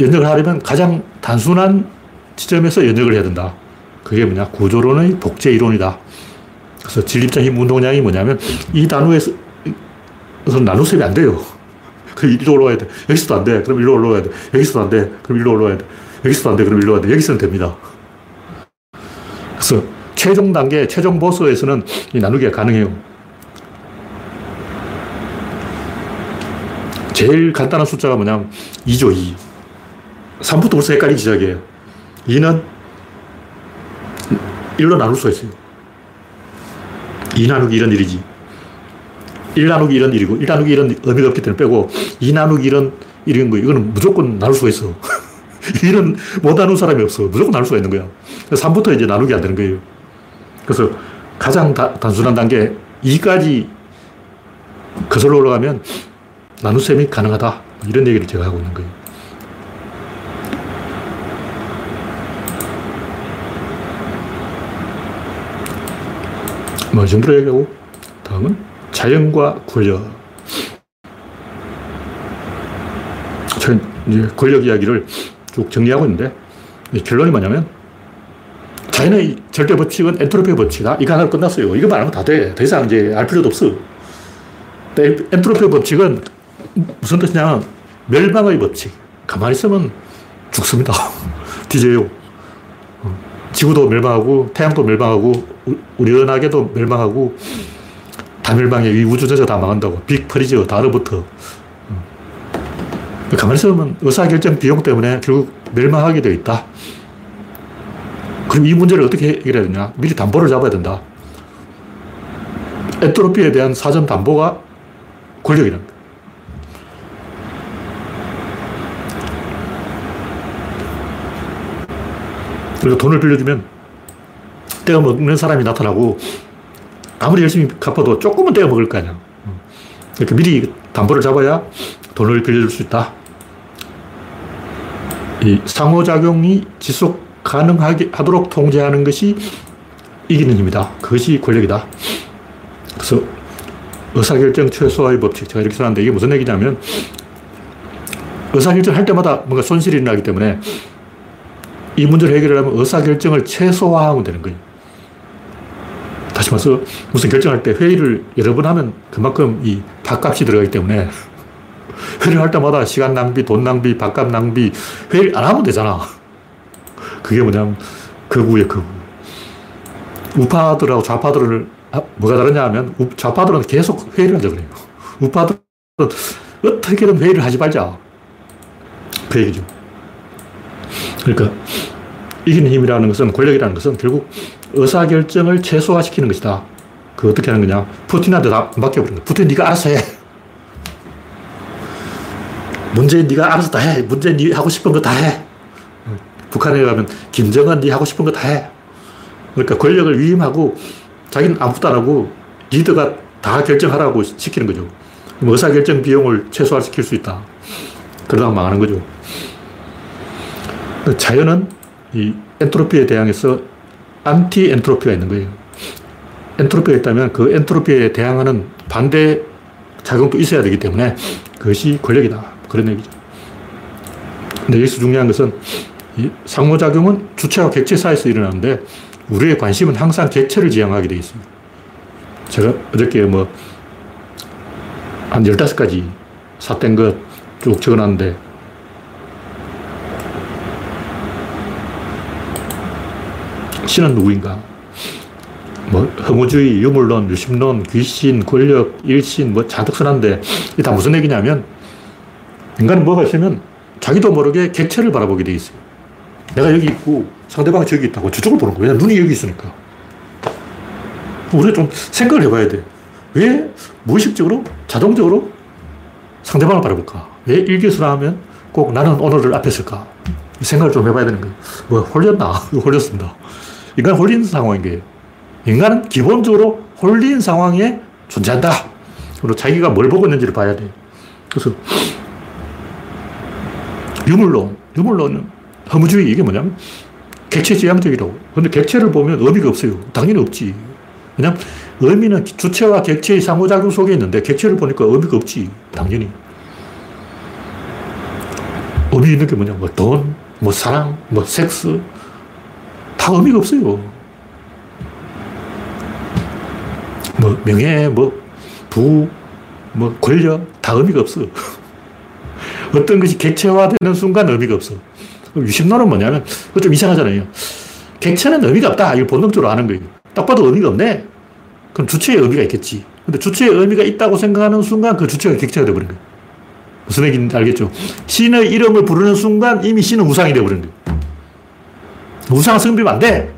연역을 하려면 가장 단순한 지점에서 연역을 해야 된다. 그게 뭐냐? 구조론의 복제 이론이다. 그래서 진립자 힘 운동량이 뭐냐면 이 단위에서 나눗셈이 안 돼요. 그 일로 올라와야 돼. 여기서도 안 돼. 그럼 일로 올라와야 돼. 여기서도 안 돼. 그럼 일로 올라와야 돼. 여기서도 안 돼. 그럼 일로 와야 돼. 여기서는 됩니다. 그래서 최종 단계, 최종 보스에서는 이 나누기가 가능해요. 제일 간단한 숫자가 뭐냐면 2죠, 2. 3부터 벌써 헷갈리기 시작해요. 2는 1로 나눌 수가 있어요. 2 나누기 1은 1이지. 1 나누기 1은 1이고, 1 나누기 1은 의미가 없기 때문에 빼고, 2 나누기 1은 1인 거 이거는 무조건 나눌 수가 있어. 1은 못 나눈 사람이 없어. 무조건 나눌 수가 있는 거야. 3부터 이제 나누기 안 되는 거예요. 그래서 가장 다, 단순한 단계 2까지 거슬러 올라가면 나눗셈이 가능하다. 이런 얘기를 제가 하고 있는 거예요. 뭐, 이 정도로 얘기하고, 다음은 자연과 권력. 저는 이제 권력 이야기를 쭉 정리하고 있는데, 결론이 뭐냐면, 자연의 절대 법칙은 엔트로피의 법칙이다. 이거 하나로 끝났어요. 이거만 알면 다 돼. 더 이상 이제 알 필요도 없어. 엔트로피 법칙은 무슨 뜻이냐면 멸망의 법칙. 가만히 있으면 죽습니다. 뒤져요. 어, 지구도 멸망하고 태양도 멸망하고 우리 은하계도 멸망하고 다 멸망해. 이 우주 전체가 다 망한다고. Big Freeze 다 얼어붙어. 어. 가만히 있으면 의사결정 비용 때문에 결국 멸망하게 되어 있다. 그럼 이 문제를 어떻게 해결해야 되냐? 미리 담보를 잡아야 된다. 엔트로피에 대한 사전 담보가 권력이란 거 그리고 돈을 빌려주면 떼어 먹는 사람이 나타나고 아무리 열심히 갚아도 조금은 떼어 먹을 거 아니야. 그러니까 미리 담보를 잡아야 돈을 빌려줄 수 있다. 이 상호작용이 지속 가능하게 하도록 통제하는 것이 이기는 힘이다. 그것이 권력이다. 그래서 의사결정 최소화의 법칙. 제가 이렇게 써놨는데 이게 무슨 얘기냐면 의사결정 할 때마다 뭔가 손실이 나기 때문에 이 문제를 해결하려면 의사결정을 최소화하면 되는 거예요. 다시 말해서 무슨 결정할 때 회의를 여러 번 하면 그만큼 이 밥값이 들어가기 때문에 회의를 할 때마다 시간 낭비, 돈 낭비, 밥값 낭비, 회의를 안 하면 되잖아. 그게 뭐냐면 극우의 극우. 우파들하고 좌파들을 뭐가 다르냐 하면 좌파들은 계속 회의를 하자 그래요. 우파들은 어떻게든 회의를 하지 말자. 그 얘기죠. 그러니까 이기는 힘이라는 것은 권력이라는 것은 결국 의사결정을 최소화시키는 것이다. 그 어떻게 하는 거냐. 푸틴한테 다 맡겨버린 거야. 푸틴 네가 알아서 해. 문재인 네가 알아서 다 해. 문재인 네 하고 싶은 거 다 해. 북한에 가면 김정은 네 하고 싶은 거 다 해. 그러니까 권력을 위임하고 자기는 아무것도 안 하고 리더가 다 결정하라고 시키는 거죠. 의사결정 비용을 최소화시킬 수 있다. 그러다가 망하는 거죠. 자연은 이 엔트로피에 대항해서 안티 엔트로피가 있는 거예요. 엔트로피가 있다면 그 엔트로피에 대항하는 반대 작용도 있어야 되기 때문에 그것이 권력이다. 그런 얘기죠. 근데 여기서 중요한 것은 상호작용은 주체와 객체 사이에서 일어나는데 우리의 관심은 항상 객체를 지향하게 되어 있습니다. 제가 어저께 뭐, 한 15가지 삿된 것 쭉 적어놨는데, 신은 누구인가? 뭐, 허무주의, 유물론, 유심론, 귀신, 권력, 일신, 뭐, 써놨는데, 이게 다 무슨 얘기냐면, 인간은 뭐가 있으면 자기도 모르게 객체를 바라보게 돼 있어요. 내가 여기 있고 상대방이 저기 있다고 저쪽을 보는 거야. 눈이 여기 있으니까. 우리가 좀 생각을 해봐야 돼. 왜 무의식적으로, 자동적으로 상대방을 바라볼까? 왜 일기수라면 꼭 나는 오늘을 앞에 쓸까? 생각을 좀 해봐야 되는 거예요. 뭐, 홀렸나? 홀렸습니다. 인간 홀린 상황인 거예요. 인간은 기본적으로 홀린 상황에 존재한다. 그리고 자기가 뭘 보고 있는지를 봐야 돼. 그래서, 유물론. 유물론은 허무주의 이게 뭐냐면 객체지향적이라고. 근데 객체를 보면 의미가 없어요. 당연히 없지. 왜냐면 의미는 주체와 객체의 상호작용 속에 있는데 객체를 보니까 의미가 없지. 당연히. 의미 있는 게 뭐냐. 뭐 돈, 뭐 사랑, 뭐 섹스. 다 의미가 없어요. 뭐 명예, 뭐 부, 뭐 권력. 다 의미가 없어. 어떤 것이 객체화되는 순간 의미가 없어. 유심론은 뭐냐면, 좀 이상하잖아요. 객체는 의미가 없다. 이걸 본능적으로 아는 거예요. 딱 봐도 의미가 없네. 그럼 주체의 의미가 있겠지. 근데 주체의 의미가 있다고 생각하는 순간 그 주체가 객체가 되버린 거예요. 무슨 얘기인지 알겠죠? 신의 이름을 부르는 순간 이미 신은 우상이 되어버린 거예요. 우상을 섬기면 안 돼!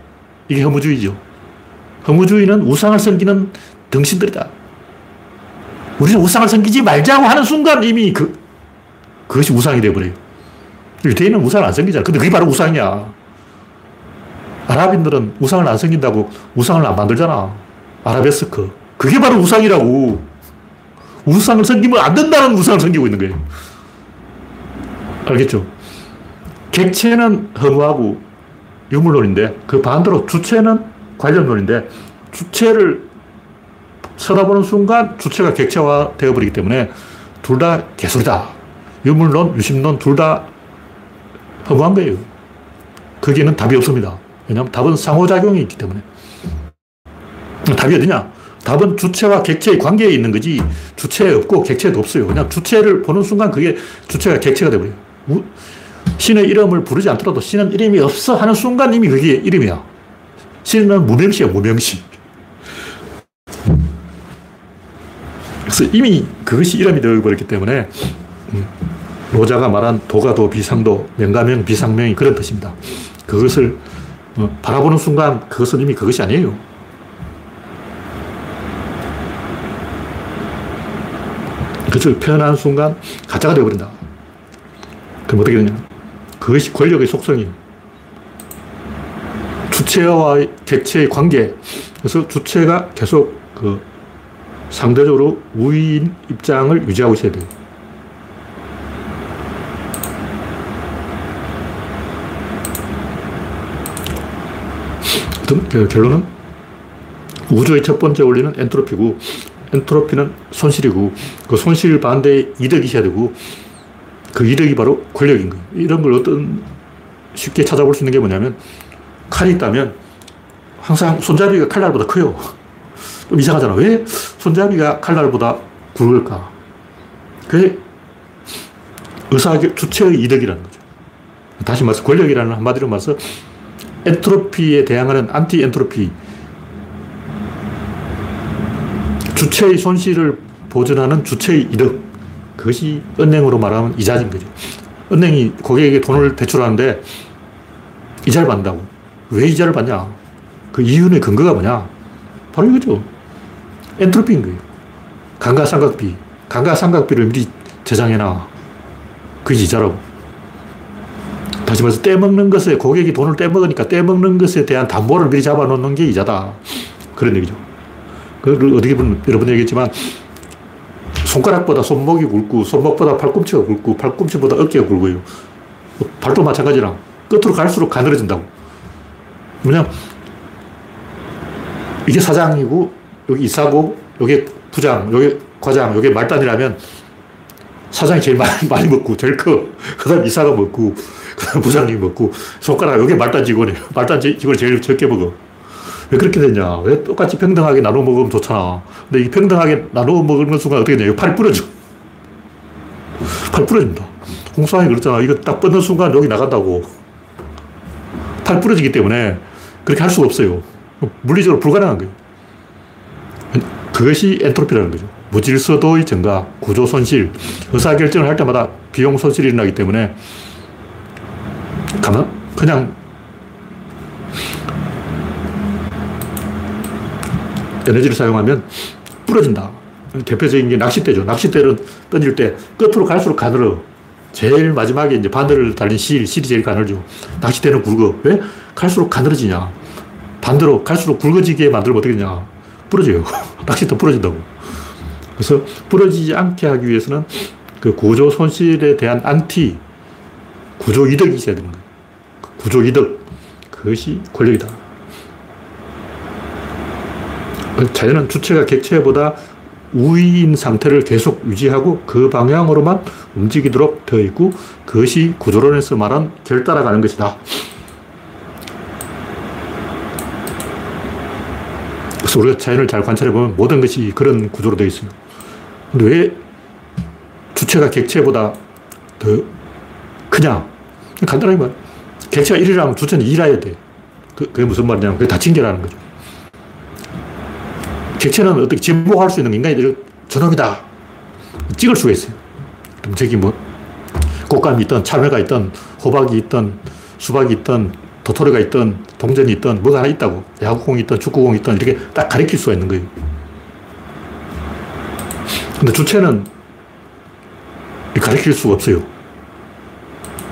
이게 허무주의죠. 허무주의는 우상을 섬기는 등신들이다. 우리는 우상을 섬기지 말자고 하는 순간 이미 그, 그것이 우상이 되어버려요. 유대인은 우상을 안 섬기잖아. 근데 그게 바로 우상이야. 아랍인들은 우상을 안 섬긴다고 우상을 안 만들잖아. 아라베스크. 그게 바로 우상이라고. 우상을 섬기면 안 된다는 우상을 섬기고 있는 거예요. 알겠죠? 객체는 허무하고 유물론인데 그 반대로 주체는 관련론인데 주체를 쳐다보는 순간 주체가 객체화 되어버리기 때문에 둘 다 개소리다. 유물론, 유심론 둘 다 허무한 거예요. 거기에는 답이 없습니다. 왜냐하면 답은 상호작용이 있기 때문에. 답이 어디냐? 답은 주체와 객체의 관계에 있는 거지 주체 없고 객체도 없어요. 그냥 주체를 보는 순간 그게 주체가 객체가 되버려요. 신의 이름을 부르지 않더라도 신은 이름이 없어 하는 순간 이미 그게 이름이야. 신은 무명시야, 무명시. 그래서 이미 그것이 이름이 되어버렸기 때문에 음, 로자가 말한 도가도 비상도 명가명 비상명이 그런 뜻입니다. 그것을 어, 바라보는 순간 그것은 이미 그것이 아니에요. 그것을 표현하는 순간 가짜가 되어버린다. 그럼 어떻게 되냐. 그것이 권력의 속성이에요. 주체와 객체의 관계. 그래서 주체가 계속 그 상대적으로 우위인 입장을 유지하고 있어야 돼요. 그 결론은 우주의 첫 번째 원리는 엔트로피고 엔트로피는 손실이고 그 손실 반대에 이득이 있어야 되고 그 이득이 바로 권력인 거예요. 이런 걸 어떤 쉽게 찾아볼 수 있는 게 뭐냐면 칼이 있다면 항상 손잡이가 칼날보다 커요. 좀 이상하잖아. 왜 손잡이가 칼날보다 굵을까? 그게 의사 주체의 이득이라는 거죠. 다시 말해서 권력이라는 한마디로 말해서 엔트로피에 대항하는 안티 엔트로피. 주체의 손실을 보전하는 주체의 이득. 그것이 은행으로 말하면 이자인 거죠. 은행이 고객에게 돈을 대출하는데 이자를 받는다고. 왜 이자를 받냐? 그 이윤의 근거가 뭐냐? 바로 이거죠. 엔트로피인 거예요. 감가상각비. 감가상각비를 미리 저장해놔. 그게 이자라고. 다시 말해서 떼먹는 것에 고객이 돈을 떼먹으니까 떼먹는 것에 대한 담보를 미리 잡아놓는 게 이자다. 그런 얘기죠. 그걸 어떻게 보면 여러 번 얘기했지만 손가락보다 손목이 굵고 손목보다 팔꿈치가 굵고 팔꿈치보다 어깨가 굵어요. 발도 마찬가지랑 끝으로 갈수록 가늘어진다고. 뭐냐 이게 사장이고 여기 이사고, 여기 부장, 여기 과장, 여기 말단이라면 사장이 제일 많이, 많이 먹고, 제일 커. 그 다음 이사가 먹고, 그 다음 부장님이 먹고, 손가락, 여기 말단 직원이에요. 말단 직원이 제일 적게 먹어. 왜 그렇게 됐냐? 왜 똑같이 평등하게 나눠 먹으면 좋잖아. 근데 이 평등하게 나눠 먹는 순간 어떻게 되냐? 팔 부러져. 팔 부러집니다. 홍수왕이 그랬잖아. 이거 딱 뻗는 순간 여기 나간다고. 팔 부러지기 때문에 그렇게 할 수가 없어요. 물리적으로 불가능한 거예요. 그것이 엔트로피라는 거죠. 무질서도의 증가, 구조 손실, 의사결정을 할 때마다 비용 손실이 일어나기 때문에 가만, 그냥 에너지를 사용하면 부러진다. 대표적인 게 낚싯대죠. 낚싯대를 던질 때 끝으로 갈수록 가늘어. 제일 마지막에 이제 바늘을 달린 실, 실이 제일 가늘죠. 낚싯대는 굵어. 왜? 갈수록 가늘어지냐. 반대로 갈수록 굵어지게 만들면 어떻게 되냐. 부러져요. 낚시터 부러진다고. 그래서 부러지지 않게 하기 위해서는 그 구조 손실에 대한 안티, 구조 이득이 있어야 되는 거예요. 구조 이득. 그것이 권력이다. 자연은 주체가 객체보다 우위인 상태를 계속 유지하고 그 방향으로만 움직이도록 되어 있고 그것이 구조론에서 말한 결 따라가는 것이다. 그래서 우리가 자연을 잘 관찰해 보면 모든 것이 그런 구조로 되어 있어요. 근데 왜 주체가 객체보다 더 크냐? 간단하게 말 객체가 1이라면 주체는 2라야 돼. 그, 그게 무슨 말이냐면 그게 다친 게라는 거죠. 객체는 어떻게 진보할 수 있는 인간이 저놈이다. 찍을 수가 있어요. 저기 뭐, 꽃감이 있던, 참외가 있던, 호박이 있던, 수박이 있던, 도토리가 있던, 동전이 있던, 뭐가 하나 있다고. 야구공이 있던, 축구공이 있던, 이렇게 딱 가리킬 수가 있는 거예요. 근데 주체는 가리킬 수가 없어요.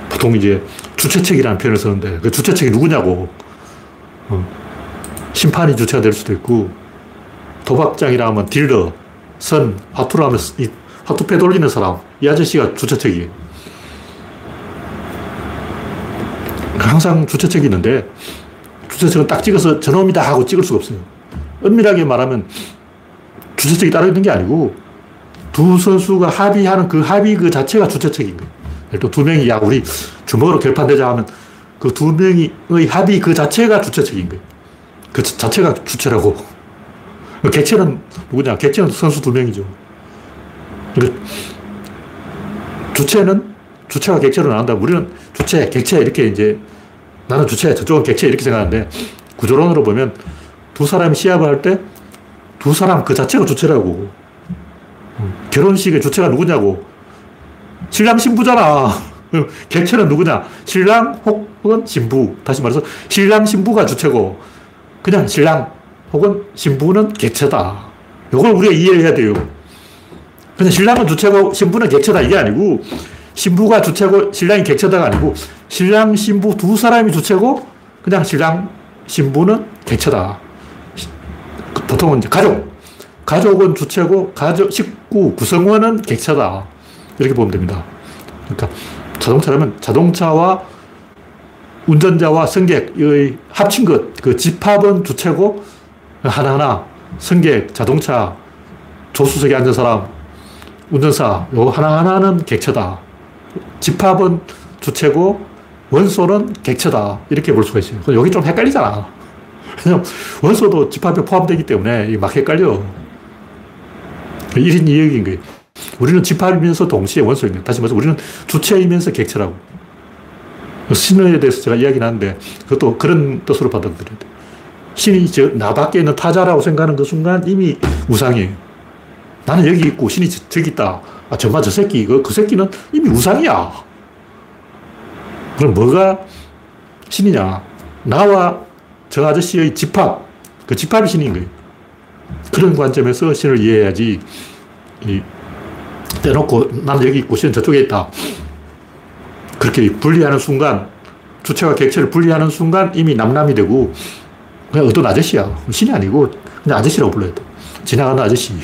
보통 이제 주체책이라는 표현을 쓰는데, 그 주체책이 누구냐고. 어. 심판이 주체가 될 수도 있고, 도박장이라 하면 딜러, 선, 화투를 하면 이 화투패 돌리는 사람, 이 아저씨가 주체책이에요. 항상 주체책이 있는데, 주체책은 딱 찍어서 저놈이다 하고 찍을 수가 없어요. 엄밀하게 말하면 주체책이 따로 있는 게 아니고, 두 선수가 합의하는 그 합의 그 자체가 주체책인 거예요. 예를 두 명이, 야, 우리 주먹으로 결판되자 하면 그 두 명의 합의 그 자체가 주체책인 거예요. 그 자체가 주체라고. 객체는 누구냐? 객체는 선수 두 명이죠. 주체는 주체와 객체로 나눈다. 우리는 주체, 객체 이렇게 이제 나는 주체, 저쪽은 객체 이렇게 생각하는데 구조론으로 보면 두 사람이 시합을 할 때 두 사람 그 자체가 주체라고. 결혼식의 주체가 누구냐고. 신랑 신부잖아. 객체는 누구냐? 신랑 혹은 신부. 다시 말해서 신랑 신부가 주체고 그냥 신랑 혹은 신부는 객체다. 이걸 우리가 이해해야 돼요. 그냥 신랑은 주체고 신부는 객체다 이게 아니고 신부가 주체고 신랑이 객체다가 아니고 신랑, 신부 두 사람이 주체고 그냥 신랑, 신부는 객체다. 보통은 이제 가족. 가족은 주체고 가족, 식구, 구성원은 객체다. 이렇게 보면 됩니다. 그러니까 자동차라면 자동차와 운전자와 승객의 합친 것, 그 집합은 주체고 하나하나 승객, 자동차, 조수석에 앉은 사람, 운전사, 요 하나하나는 객체다. 집합은 주체고 원소는 객체다. 이렇게 볼 수가 있어요. 여기 좀 헷갈리잖아. 왜냐면 원소도 집합에 포함되기 때문에 막 헷갈려. 1인 2역인 거예요. 우리는 집합이면서 동시에 거예요. 다시 말해서 우리는 주체이면서 객체라고. 신에 대해서 제가 이야기는 하는데 그것도 그런 뜻으로 받아들여야 돼. 신이 저, 나밖에 있는 타자라고 생각하는 그 순간 이미 우상이에요. 나는 여기 있고 신이 저, 기 있다. 아, 정말 저 새끼, 그, 그 새끼는 이미 우상이야. 그럼 뭐가 신이냐? 나와 저 아저씨의 집합, 그 집합이 신인 거예요. 그런 관점에서 신을 이해해야지, 이, 떼놓고 나는 여기 있고 신은 저쪽에 있다. 그렇게 분리하는 순간, 주체와 객체를 분리하는 순간 이미 남남이 되고, 그냥 어떤 아저씨야. 신이 아니고, 그냥 아저씨라고 불러야 돼. 지나가는 아저씨.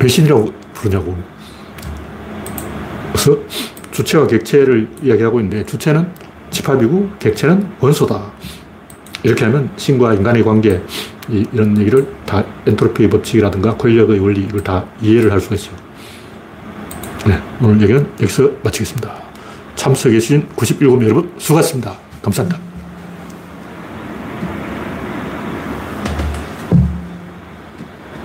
왜 신이라고 부르냐고. 그래서 주체와 객체를 이야기하고 있는데, 주체는 집합이고, 객체는 원소다. 이렇게 하면 신과 인간의 관계, 이 런 얘기를 다 엔트로피 법칙이라든가 권력의 원리, 이걸 다 이해를 할 수가 있어요. 네, 오늘 얘기는 여기서 마치겠습니다. 참석해주신 97명 여러분 수고하셨습니다. 감사합니다.